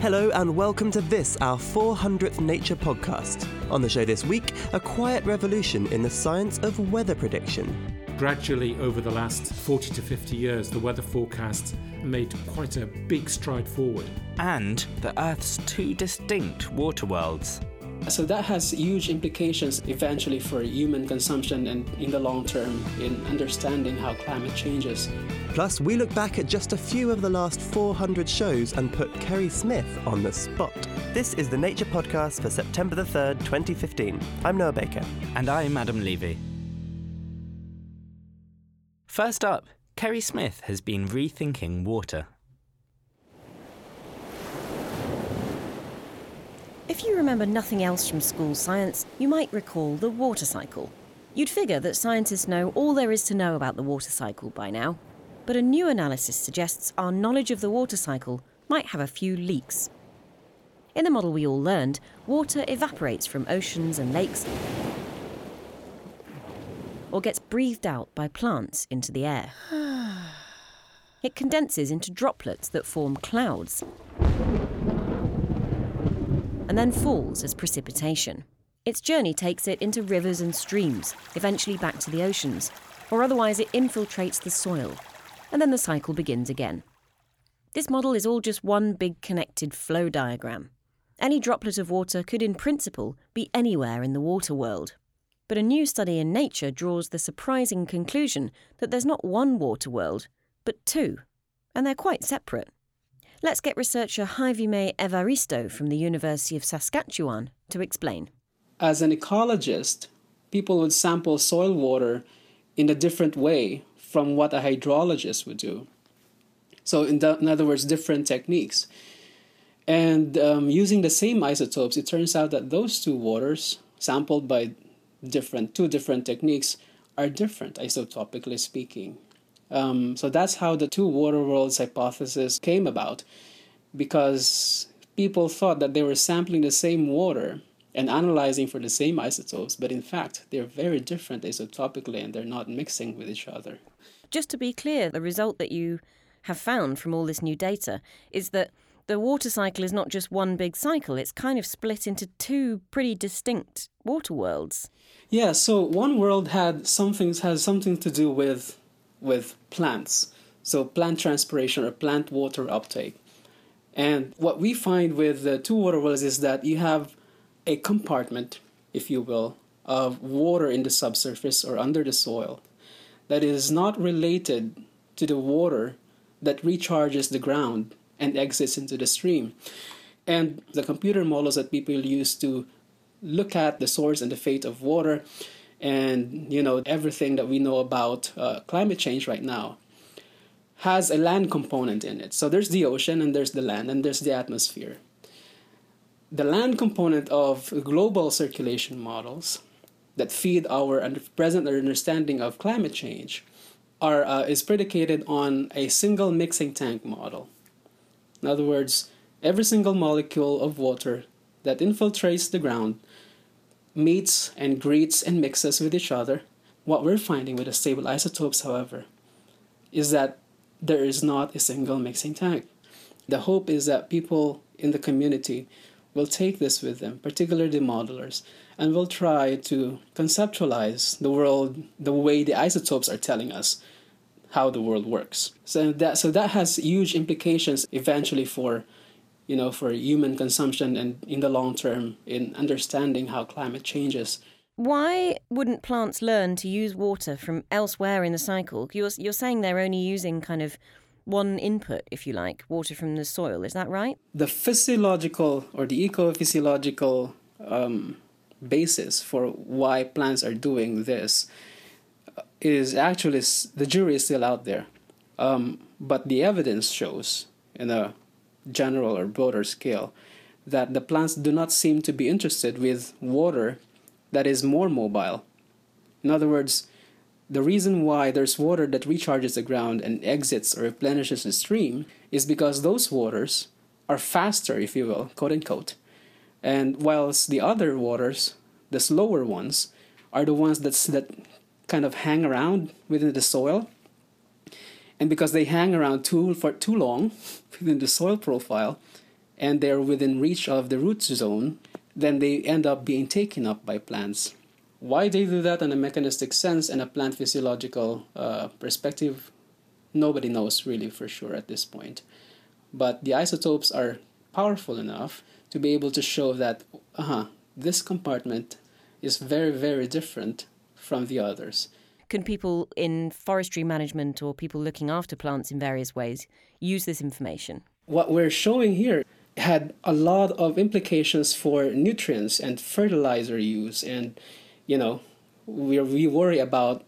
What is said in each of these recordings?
Hello, and welcome to this, our 400th Nature podcast. On the show this week, a quiet revolution in the science of weather prediction. Gradually, over the last 40 to 50 years, the weather forecasts made quite a big stride forward. And the Earth's two distinct water worlds. So that has huge implications eventually for human consumption and in the long term in understanding how climate changes. Plus, we look back at just a few of the last 400 shows and put Kerry Smith on the spot. This is the Nature Podcast for September the 3rd, 2015. I'm Noah Baker. And I'm Adam Levy. First up, Kerry Smith has been rethinking water. If you remember nothing else from school science, you might recall the water cycle. You'd figure that scientists know all there is to know about the water cycle by now. But a new analysis suggests our knowledge of the water cycle might have a few leaks. In the model we all learned, water evaporates from oceans and lakes or gets breathed out by plants into the air. It condenses into droplets that form clouds and then falls as precipitation. Its journey takes it into rivers and streams, eventually back to the oceans, or otherwise it infiltrates the soil, and then the cycle begins again. This model is all just one big connected flow diagram. Any droplet of water could, in principle, be anywhere in the water world. But a new study in Nature draws the surprising conclusion that there's not one water world, but two, and they're quite separate. Let's get researcher Jaime Evaristo from the University of Saskatchewan to explain. As an ecologist, people would sample soil water in a different way from what a hydrologist would do. So, in, the, in other words, different techniques. And um, using the same isotopes, it turns out that those two waters, sampled by different two different techniques, are different isotopically speaking. Um, so that's how the two water worlds hypothesis came about, because people thought that they were sampling the same water and analyzing for the same isotopes, but in fact, they're very different isotopically and they're not mixing with each other. Just to be clear, the result that you have found from all this new data is that the water cycle is not just one big cycle, it's kind of split into two pretty distinct water worlds. Yeah, so one world had something has something to do with with plants. So plant transpiration or plant water uptake. And what we find with the two water wells is that you have a compartment, if you will, of water in the subsurface or under the soil that is not related to the water that recharges the ground and exits into the stream. And the computer models that people use to look at the source and the fate of water and you know everything that we know about uh, climate change right now has a land component in it. So there's the ocean and there's the land and there's the atmosphere. The land component of global circulation models that feed our present understanding of climate change are uh, is predicated on a single mixing tank model. In other words, every single molecule of water that infiltrates the ground meets and greets and mixes with each other. What we're finding with the stable isotopes, however, is that there is not a single mixing tank. The hope is that people in the community will take this with them, particularly the modelers, and will try to conceptualize the world the way the isotopes are telling us how the world works. So that so that has huge implications eventually for you know, for human consumption and in the long term in understanding how climate changes. Why wouldn't plants learn to use water from elsewhere in the cycle? You're, you're saying they're only using kind of one input, if you like, water from the soil. Is that right? The physiological or the eco-physiological um, basis for why plants are doing this is actually the jury is still out there, um, but the evidence shows in a general or broader scale that the plants do not seem to be interested with water that is more mobile. In other words, the reason why there's water that recharges the ground and exits or replenishes the stream is because those waters are faster, if you will, quote unquote. And whilst the other waters, the slower ones, are the ones that's, that kind of hang around within the soil and because they hang around too for too long within the soil profile and they're within reach of the root zone, then they end up being taken up by plants. Why they do that in a mechanistic sense and a plant physiological uh, perspective, nobody knows really for sure at this point. But the isotopes are powerful enough to be able to show that, uh-huh, this compartment is very, very different from the others. Can people in forestry management or people looking after plants in various ways use this information? What we're showing here had a lot of implications for nutrients and fertilizer use and you know we, we worry about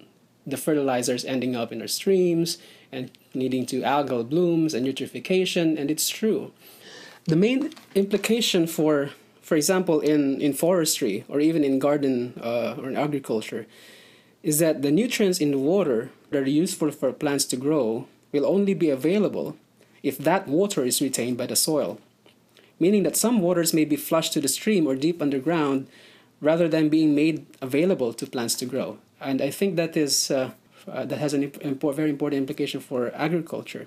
the fertilizers ending up in our streams and leading to algal blooms and eutrophication and it's true the main implication for for example in, in forestry or even in garden uh, or in agriculture is that the nutrients in the water that are useful for plants to grow will only be available if that water is retained by the soil meaning that some waters may be flushed to the stream or deep underground rather than being made available to plants to grow. And I think that is uh, uh, that has an imp- very important implication for agriculture.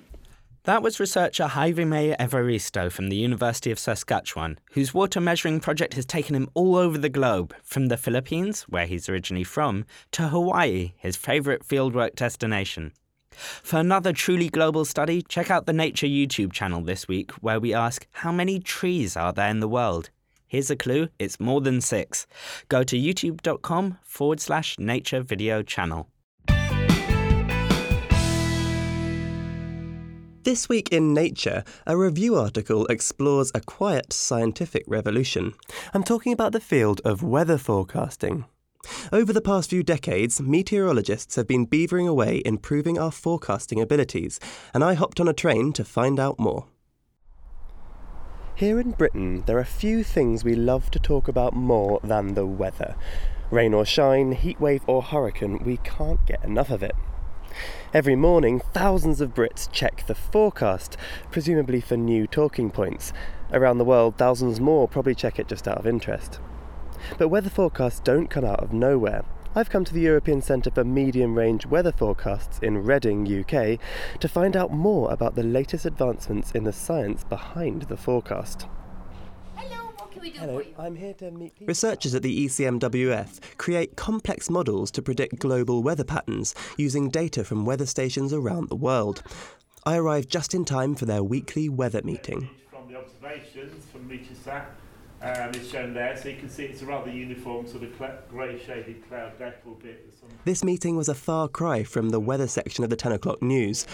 That was researcher Jaime Evaristo from the University of Saskatchewan, whose water measuring project has taken him all over the globe, from the Philippines, where he's originally from, to Hawaii, his favourite fieldwork destination. For another truly global study, check out the Nature YouTube channel this week, where we ask how many trees are there in the world? Here's a clue it's more than six. Go to youtube.com forward slash nature video channel. This week in Nature, a review article explores a quiet scientific revolution. I'm talking about the field of weather forecasting. Over the past few decades, meteorologists have been beavering away improving our forecasting abilities, and I hopped on a train to find out more. Here in Britain, there are few things we love to talk about more than the weather. Rain or shine, heatwave or hurricane, we can't get enough of it. Every morning, thousands of Brits check the forecast, presumably for new talking points. Around the world, thousands more probably check it just out of interest. But weather forecasts don't come out of nowhere. I've come to the European Centre for Medium Range Weather Forecasts in Reading, UK, to find out more about the latest advancements in the science behind the forecast. Hello, we do Hello. I'm here to meet people. Researchers at the ECMWF create complex models to predict global weather patterns using data from weather stations around the world. I arrived just in time for their weekly weather meeting. From the observations from Meteosat um, is shown there, so you can see it's a rather uniform sort of cl- grey shaded cloud deck, albeit with some This meeting was a far cry from the weather section of the 10 o'clock news.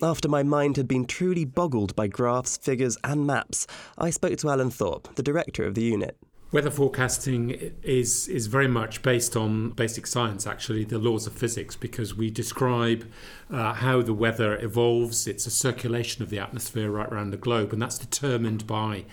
After my mind had been truly boggled by graphs, figures, and maps, I spoke to Alan Thorpe, the director of the unit. Weather forecasting is is very much based on basic science, actually, the laws of physics, because we describe uh, how the weather evolves. It's a circulation of the atmosphere right around the globe, and that's determined by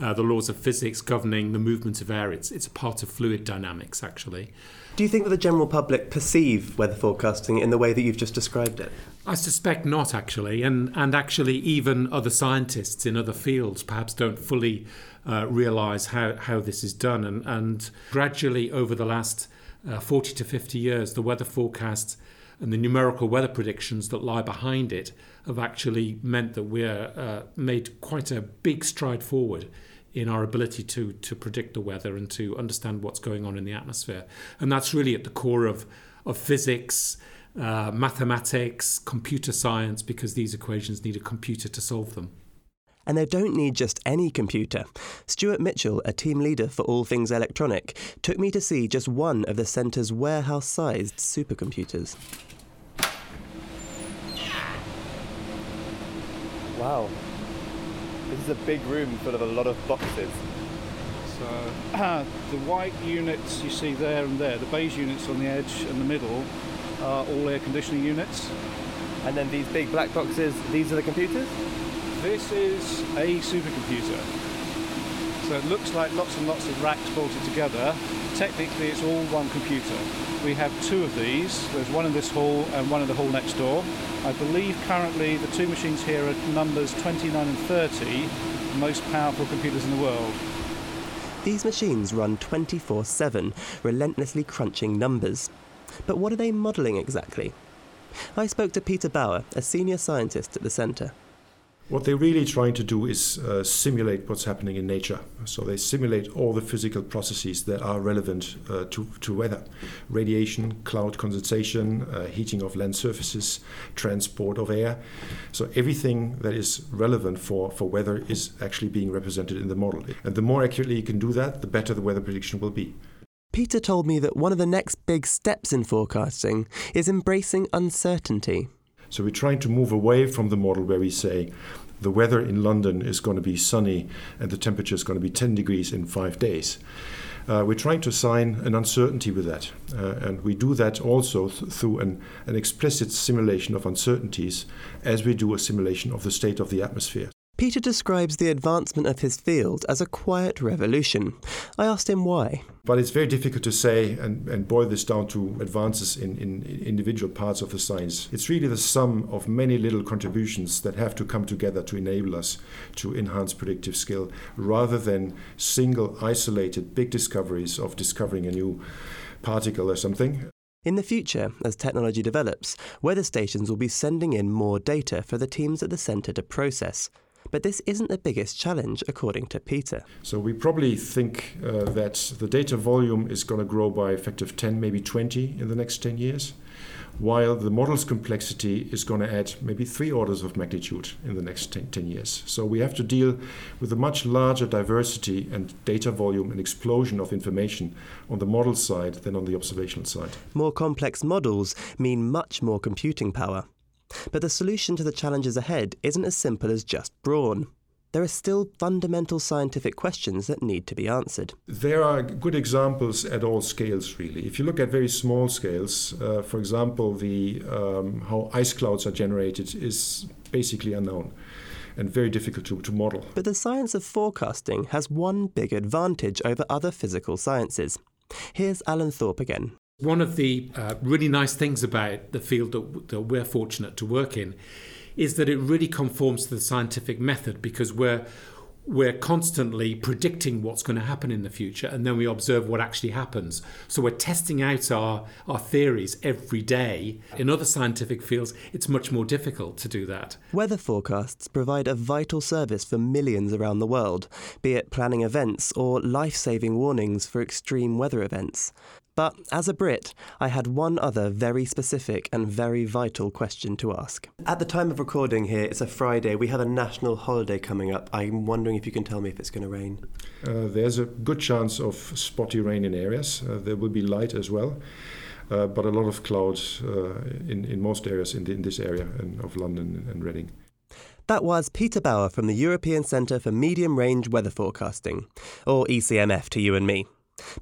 uh, the laws of physics governing the movement of air. It's it's a part of fluid dynamics, actually. Do you think that the general public perceive weather forecasting in the way that you've just described it? I suspect not, actually, and and actually even other scientists in other fields perhaps don't fully uh, realise how how this is done, and and gradually over the last uh, forty to fifty years, the weather forecasts and the numerical weather predictions that lie behind it have actually meant that we're uh, made quite a big stride forward in our ability to to predict the weather and to understand what's going on in the atmosphere, and that's really at the core of of physics. Uh, mathematics, computer science, because these equations need a computer to solve them. And they don't need just any computer. Stuart Mitchell, a team leader for all things electronic, took me to see just one of the centre's warehouse sized supercomputers. Wow. This is a big room full of a lot of boxes. So the white units you see there and there, the beige units on the edge and the middle, are all air conditioning units. And then these big black boxes, these are the computers? This is a supercomputer. So it looks like lots and lots of racks bolted together. Technically, it's all one computer. We have two of these. There's one in this hall and one in the hall next door. I believe currently the two machines here are numbers 29 and 30, the most powerful computers in the world. These machines run 24 7, relentlessly crunching numbers. But what are they modelling exactly? I spoke to Peter Bauer, a senior scientist at the centre. What they're really trying to do is uh, simulate what's happening in nature. So they simulate all the physical processes that are relevant uh, to, to weather radiation, cloud condensation, uh, heating of land surfaces, transport of air. So everything that is relevant for, for weather is actually being represented in the model. And the more accurately you can do that, the better the weather prediction will be. Peter told me that one of the next big steps in forecasting is embracing uncertainty. So we're trying to move away from the model where we say the weather in London is going to be sunny and the temperature is going to be 10 degrees in five days. Uh, we're trying to assign an uncertainty with that. Uh, and we do that also th- through an, an explicit simulation of uncertainties as we do a simulation of the state of the atmosphere. Peter describes the advancement of his field as a quiet revolution. I asked him why. But it's very difficult to say and, and boil this down to advances in, in individual parts of the science. It's really the sum of many little contributions that have to come together to enable us to enhance predictive skill rather than single isolated big discoveries of discovering a new particle or something. In the future, as technology develops, weather stations will be sending in more data for the teams at the centre to process. But this isn't the biggest challenge, according to Peter. So we probably think uh, that the data volume is going to grow by a factor of 10, maybe 20 in the next 10 years, while the model's complexity is going to add maybe three orders of magnitude in the next 10, 10 years. So we have to deal with a much larger diversity and data volume and explosion of information on the model side than on the observational side. More complex models mean much more computing power. But the solution to the challenges ahead isn't as simple as just brawn. There are still fundamental scientific questions that need to be answered. There are good examples at all scales, really. If you look at very small scales, uh, for example, the um, how ice clouds are generated is basically unknown and very difficult to, to model. But the science of forecasting has one big advantage over other physical sciences. Here's Alan Thorpe again. One of the uh, really nice things about the field that, that we're fortunate to work in is that it really conforms to the scientific method because we're we're constantly predicting what's going to happen in the future and then we observe what actually happens. So we're testing out our, our theories every day. In other scientific fields, it's much more difficult to do that. Weather forecasts provide a vital service for millions around the world, be it planning events or life saving warnings for extreme weather events. But as a Brit, I had one other very specific and very vital question to ask. At the time of recording here, it's a Friday. We have a national holiday coming up. I'm wondering if you can tell me if it's going to rain. Uh, there's a good chance of spotty rain in areas. Uh, there will be light as well. Uh, but a lot of clouds uh, in, in most areas in, the, in this area of London and Reading. That was Peter Bauer from the European Centre for Medium Range Weather Forecasting, or ECMF to you and me.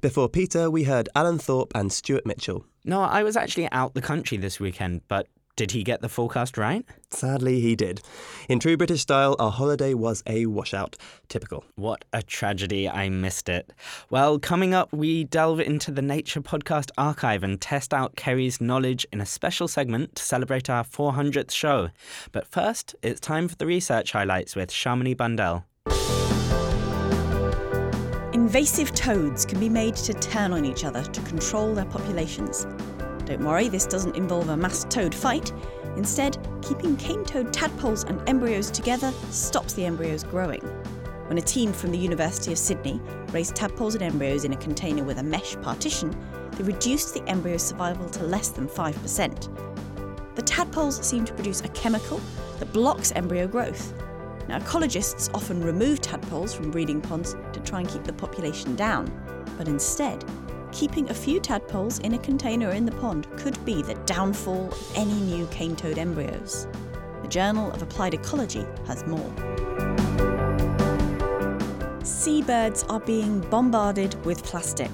Before Peter, we heard Alan Thorpe and Stuart Mitchell. No, I was actually out the country this weekend, but did he get the forecast right? Sadly, he did. In true British style, our holiday was a washout. Typical. What a tragedy. I missed it. Well, coming up, we delve into the Nature Podcast archive and test out Kerry's knowledge in a special segment to celebrate our 400th show. But first, it's time for the research highlights with Shamini Bundell. Invasive toads can be made to turn on each other to control their populations. Don't worry, this doesn't involve a mass toad fight. Instead, keeping cane toad tadpoles and embryos together stops the embryos growing. When a team from the University of Sydney raised tadpoles and embryos in a container with a mesh partition, they reduced the embryo survival to less than 5%. The tadpoles seem to produce a chemical that blocks embryo growth. Now, ecologists often remove tadpoles from breeding ponds try and keep the population down, but instead, keeping a few tadpoles in a container in the pond could be the downfall of any new cane toad embryos. The Journal of Applied Ecology has more. Seabirds are being bombarded with plastic.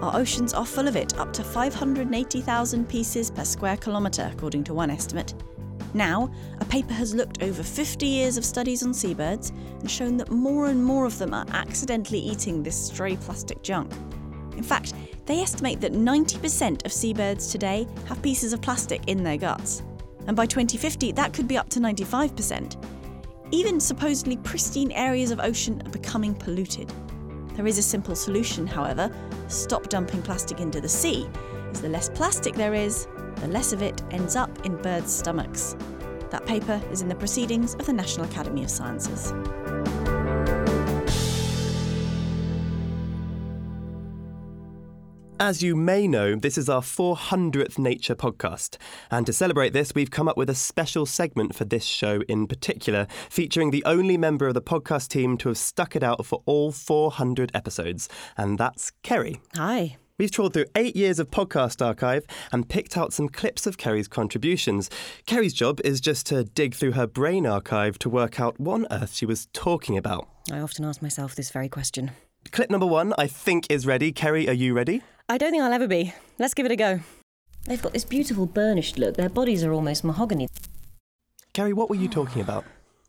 Our oceans are full of it, up to 580,000 pieces per square kilometre, according to one estimate. Now, a paper has looked over 50 years of studies on seabirds and shown that more and more of them are accidentally eating this stray plastic junk. In fact, they estimate that 90% of seabirds today have pieces of plastic in their guts. And by 2050, that could be up to 95%. Even supposedly pristine areas of ocean are becoming polluted. There is a simple solution, however stop dumping plastic into the sea, as the less plastic there is, the less of it ends up in birds' stomachs. That paper is in the Proceedings of the National Academy of Sciences. As you may know, this is our 400th Nature podcast. And to celebrate this, we've come up with a special segment for this show in particular, featuring the only member of the podcast team to have stuck it out for all 400 episodes. And that's Kerry. Hi. We've trawled through eight years of podcast archive and picked out some clips of Kerry's contributions. Kerry's job is just to dig through her brain archive to work out what on earth she was talking about. I often ask myself this very question. Clip number one, I think, is ready. Kerry, are you ready? I don't think I'll ever be. Let's give it a go. They've got this beautiful burnished look. Their bodies are almost mahogany. Kerry, what were you talking about?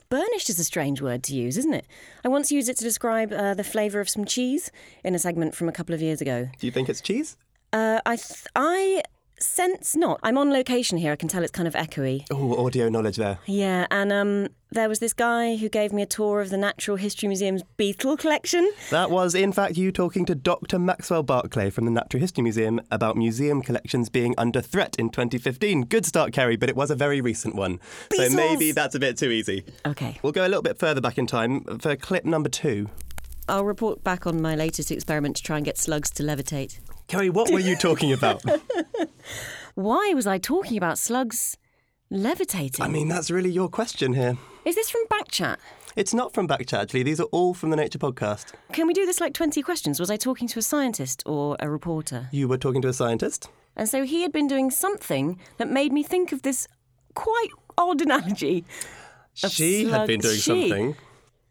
Burnished is a strange word to use, isn't it? I once used it to describe uh, the flavour of some cheese in a segment from a couple of years ago. Do you think it's cheese? Uh, I th- I sense not. I'm on location here. I can tell it's kind of echoey. Oh, audio knowledge there. Yeah, and um, there was this guy who gave me a tour of the Natural History Museum's beetle collection. That was, in fact, you talking to Dr. Maxwell Barclay from the Natural History Museum about museum collections being under threat in 2015. Good start, Kerry, but it was a very recent one. Beetles! So maybe that's a bit too easy. Okay. We'll go a little bit further back in time for clip number two. I'll report back on my latest experiment to try and get slugs to levitate. Kerry, what were you talking about? Why was I talking about slugs levitating? I mean, that's really your question here. Is this from Backchat? It's not from Backchat, actually. These are all from the Nature Podcast. Can we do this like 20 questions? Was I talking to a scientist or a reporter? You were talking to a scientist. And so he had been doing something that made me think of this quite odd analogy. of She had been doing She. something.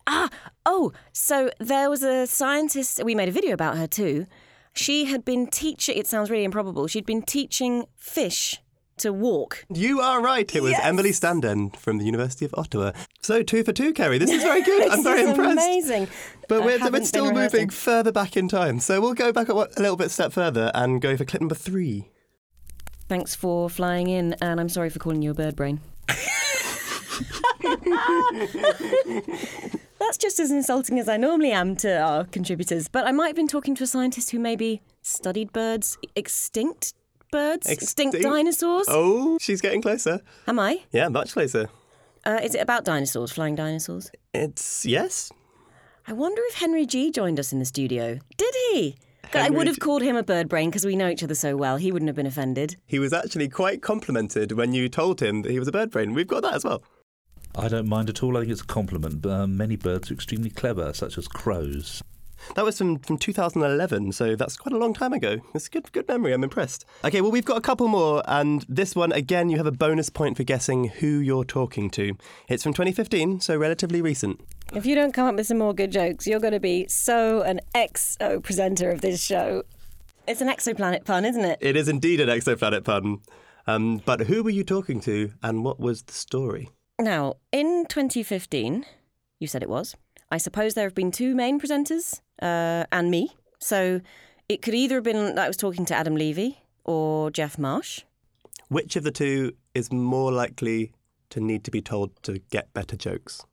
Ah, oh, so there was a scientist, we made a video about her too. She had been teaching, it sounds really improbable, she'd been teaching fish to walk. You are right. It was Emily Standen from the University of Ottawa. So two for two, Kerry. This is very good. I'm This very is impressed. Amazing. But I we're, we're still moving further back in time. So we'll go back a, a little bit step further and go for clip number three. Thanks for flying in, and I'm sorry for calling you a bird brain. That's just as insulting as I normally am to our contributors, but I might have been talking to a scientist who maybe studied birds, extinct birds, extinct, Extinct? dinosaurs. Oh, she's getting closer. Am I? Yeah, much closer. Uh, is it about dinosaurs, flying dinosaurs? It's yes. I wonder if Henry Gee joined us in the studio. Did he? I would have G- called him a bird brain because we know each other so well. He wouldn't have been offended. He was actually quite complimented when you told him that he was a bird brain. We've got that as well. I don't mind at all. I think it's a compliment. But, um, many birds are extremely clever, such as crows. That was from, from 2011, so that's quite a long time ago. It's a good, good memory. I'm impressed. Okay, well, we've got a couple more, and this one, again, you have a bonus point for guessing who you're talking to. It's from 2015, so relatively recent. If you don't come up with some more good jokes, you're going to be so an exo presenter of this show. It's an exoplanet pun, isn't it? It is indeed an exoplanet pun. Um, but who were you talking to, and what was the story? Now, in 2015, you said it was. I suppose there have been two main presenters uh, and me. So it could either have been that I was talking to Adam Levy or Jeff Marsh. Which of the two is more likely to need to be told to get better jokes?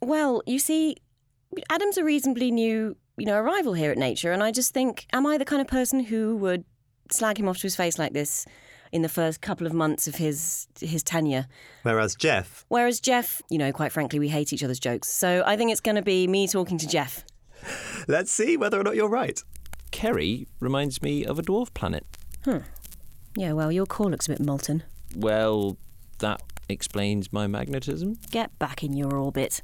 Well, you see, Adam's a reasonably new, you know, arrival here at Nature, and I just think, am I the kind of person who would slag him off to his face like this in the first couple of months of his his tenure? Whereas Jeff, Whereas Jeff, you know, quite frankly, we hate each other's jokes. So I think it's going to be me talking to Jeff. Let's see whether or not you're right. Kerry reminds me of a dwarf planet. Hmm. Yeah, well, your core looks a bit molten. Well, that explains my magnetism. Get back in your orbit.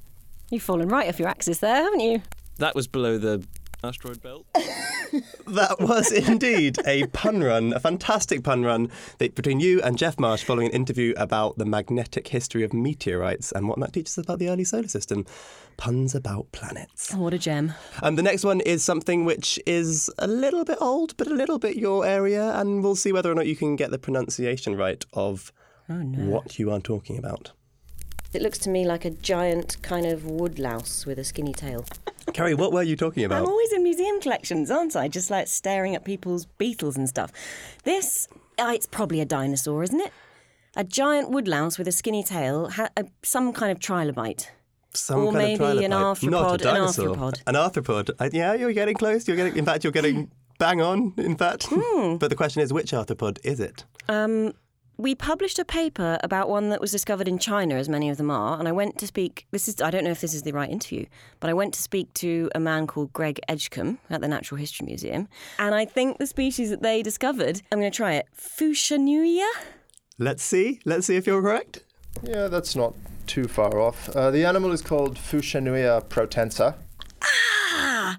You've fallen right off your axis there, haven't you? That was below the asteroid belt. That was indeed a pun run, a fantastic pun run that, between you and Jeff Marsh following an interview about the magnetic history of meteorites and what that teaches us about the early solar system. Puns about planets. Oh, what a gem. Um, the next one is something which is a little bit old, but a little bit your area, and we'll see whether or not you can get the pronunciation right of Oh, no. what you are talking about. It looks to me like a giant kind of woodlouse with a skinny tail. Kerry, what were you talking about? I'm always in museum collections, aren't I? Just like staring at people's beetles and stuff. This, uh, it's probably a dinosaur, isn't it? A giant woodlouse with a skinny tail, ha- uh, some kind of trilobite. Some or kind maybe of an trilobite. Not a arthropod, an dinosaur. arthropod. An arthropod. Uh, yeah, you're getting close. You're getting. In fact, you're getting bang on. In fact, Hmm. but the question is, which arthropod is it? Um, we published a paper about one that was discovered in China, as many of them are, and I went to speak. This is I don't know if this is the right interview, but I went to speak to a man called Greg Edgecombe at the Natural History Museum, and I think the species that they discovered. I'm going to try it. Fushanuia. Let's see. Let's see if you're correct. Yeah, that's not too far off. Uh, the animal is called Fuxianhuia protensa.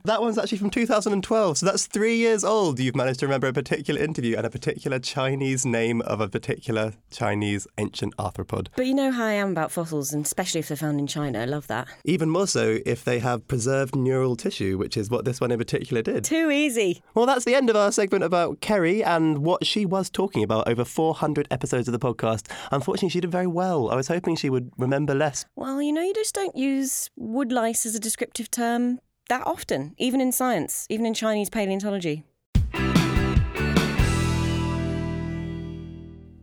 That one's actually from 2012, so that's three years old. You've managed to remember a particular interview and a particular Chinese name of a particular Chinese ancient arthropod. But you know how I am about fossils, and especially if they're found in China. I love that. Even more so if they have preserved neural tissue, which is what this one in particular did. Too easy. Well, that's the end of our segment about Kerry and what she was talking about over 400 episodes of the podcast. Unfortunately, she did very well. I was hoping she would remember less. Well, you know, you just don't use woodlice as a descriptive term that often, even in science, even in Chinese paleontology.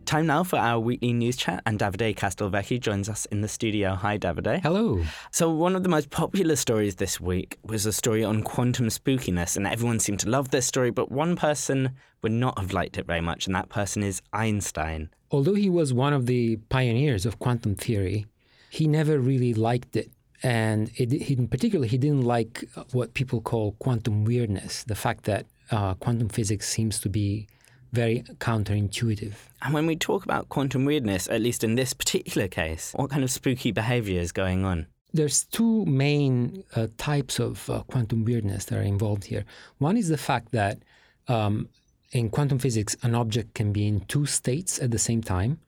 Time now for our weekly news chat, and Davide Castelvecchi joins us in the studio. Hi, Davide. Hello. So, one of the most popular stories this week was a story on quantum spookiness, and everyone seemed to love this story, but one person would not have liked it very much, and that person is Einstein. Although he was one of the pioneers of quantum theory, he never really liked it. And it, he, in particular, he didn't like what people call quantum weirdness, the fact that uh, quantum physics seems to be very counterintuitive. And when we talk about quantum weirdness, at least in this particular case, what kind of spooky behavior is going on? There's two main uh, types of uh, quantum weirdness that are involved here. One is the fact that um, in quantum physics, an object can be in two states at the same time.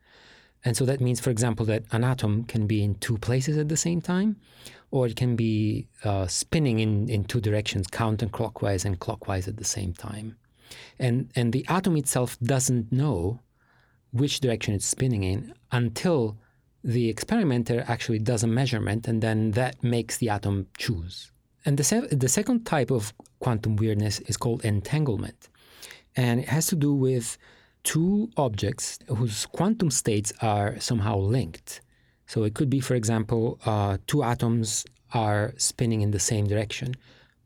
And so that means, for example, that an atom can be in two places at the same time, or it can be uh, spinning in, in two directions, counterclockwise and clockwise at the same time. And, and the atom itself doesn't know which direction it's spinning in until the experimenter actually does a measurement, and then that makes the atom choose. And the, se- the second type of quantum weirdness is called entanglement. And it has to do with two objects whose quantum states are somehow linked. So it could be, for example, uh, two atoms are spinning in the same direction,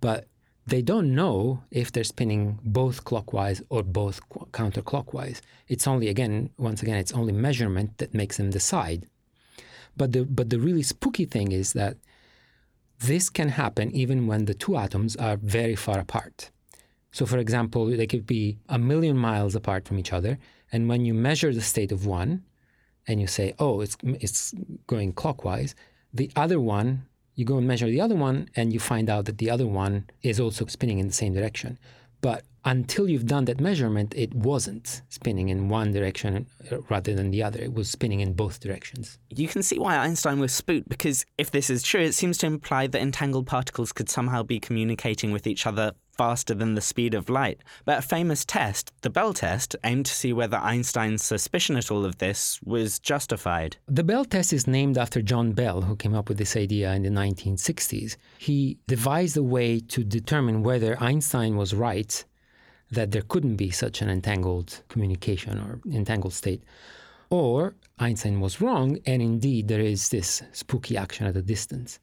but they don't know if they're spinning both clockwise or both qu- counterclockwise. It's only, again, once again, it's only measurement that makes them decide. But the, but the really spooky thing is that this can happen even when the two atoms are very far apart. So, for example, they could be a million miles apart from each other. And when you measure the state of one and you say, oh, it's, it's going clockwise, the other one, you go and measure the other one and you find out that the other one is also spinning in the same direction. But until you've done that measurement, it wasn't spinning in one direction uh, rather than the other. It was spinning in both directions. You can see why Einstein was spooked because if this is true, it seems to imply that entangled particles could somehow be communicating with each other faster than the speed of light. But a famous test, the Bell test, aimed to see whether Einstein's suspicion at all of this was justified. The Bell test is named after John Bell, who came up with this idea in the 1960s. He devised a way to determine whether Einstein was right that there couldn't be such an entangled communication or entangled state. Or Einstein was wrong, and indeed there is this spooky action at a distance.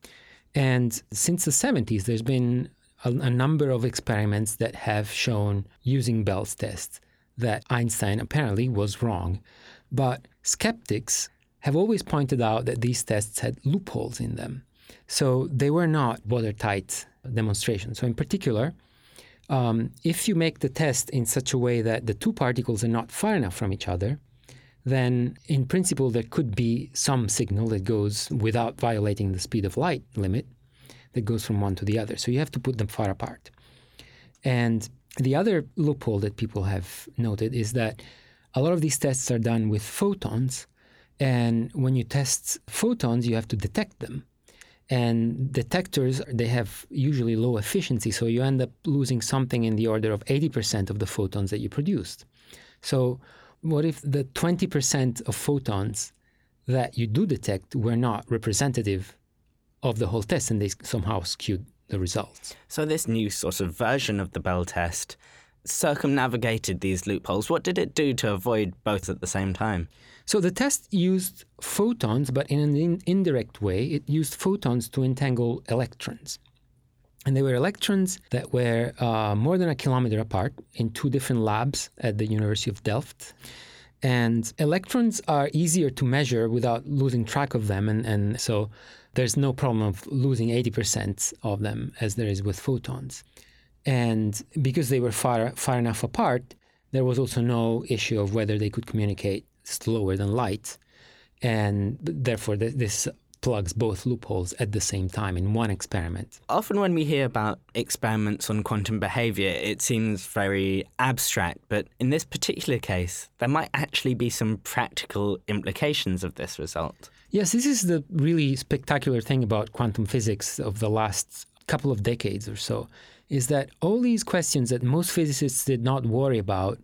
And since the 70s, there's been a, a number of experiments that have shown, using Bell's test, that Einstein apparently was wrong. But skeptics have always pointed out that these tests had loopholes in them. So they were not watertight demonstrations. So, in particular, um, if you make the test in such a way that the two particles are not far enough from each other, then in principle there could be some signal that goes without violating the speed of light limit that goes from one to the other. So you have to put them far apart. And the other loophole that people have noted is that a lot of these tests are done with photons. And when you test photons, you have to detect them. And detectors, they have usually low efficiency, so you end up losing something in the order of 80% of the photons that you produced. So, what if the 20% of photons that you do detect were not representative of the whole test and they somehow skewed the results? So, this new sort of version of the Bell test circumnavigated these loopholes. What did it do to avoid both at the same time? So the test used photons, but in an in- indirect way. It used photons to entangle electrons. And they were electrons that were uh, more than a kilometer apart in two different labs at the University of Delft. And electrons are easier to measure without losing track of them. And, and so there's no problem of losing 80% of them as there is with photons. And because they were far, far enough apart, there was also no issue of whether they could communicate slower than light. And therefore, this plugs both loopholes at the same time in one experiment. Often, when we hear about experiments on quantum behavior, it seems very abstract, but in this particular case, there might actually be some practical implications of this result. Yes, this is the really spectacular thing about quantum physics of the last couple of decades or so is that all these questions that most physicists did not worry about,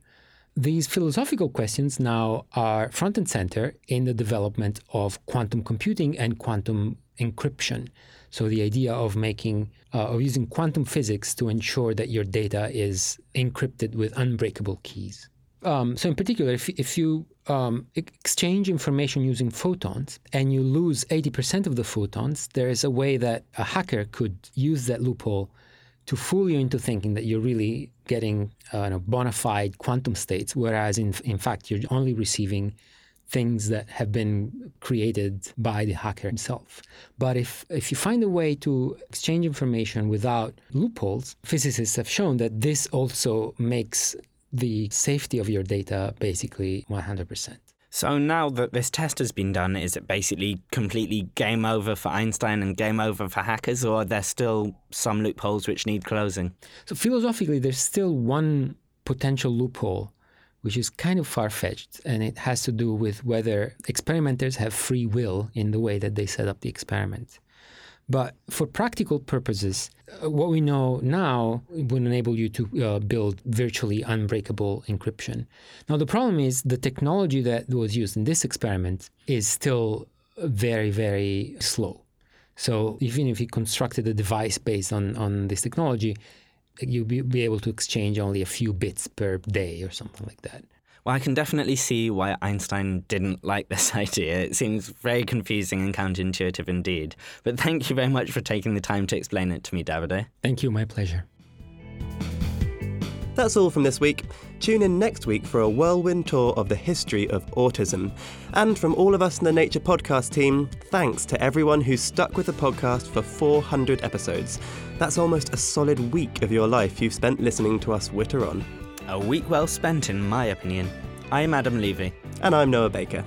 these philosophical questions now are front and center in the development of quantum computing and quantum encryption. So the idea of making uh, of using quantum physics to ensure that your data is encrypted with unbreakable keys. Um, so in particular, if, if you um, exchange information using photons and you lose 80% of the photons, there is a way that a hacker could use that loophole to fool you into thinking that you're really getting uh, bona fide quantum states, whereas in, in fact you're only receiving things that have been created by the hacker himself. But if, if you find a way to exchange information without loopholes, physicists have shown that this also makes the safety of your data basically 100%. So now that this test has been done, is it basically completely game over for Einstein and game over for hackers, or are there still some loopholes which need closing? So philosophically, there's still one potential loophole, which is kind of far fetched, and it has to do with whether experimenters have free will in the way that they set up the experiment. But for practical purposes, uh, what we know now would enable you to uh, build virtually unbreakable encryption. Now, the problem is the technology that was used in this experiment is still very, very slow. So, even if you constructed a device based on, on this technology, you'll be, be able to exchange only a few bits per day or something like that. Well, I can definitely see why Einstein didn't like this idea. It seems very confusing and counterintuitive indeed. But thank you very much for taking the time to explain it to me, Davide. Thank you, my pleasure. That's all from this week. Tune in next week for a whirlwind tour of the history of autism. And from all of us in the Nature Podcast team, thanks to everyone who's stuck with the podcast for 400 episodes. That's almost a solid week of your life you've spent listening to us witter on. A week well spent, in my opinion. I'm Adam Levy. And I'm Noah Baker.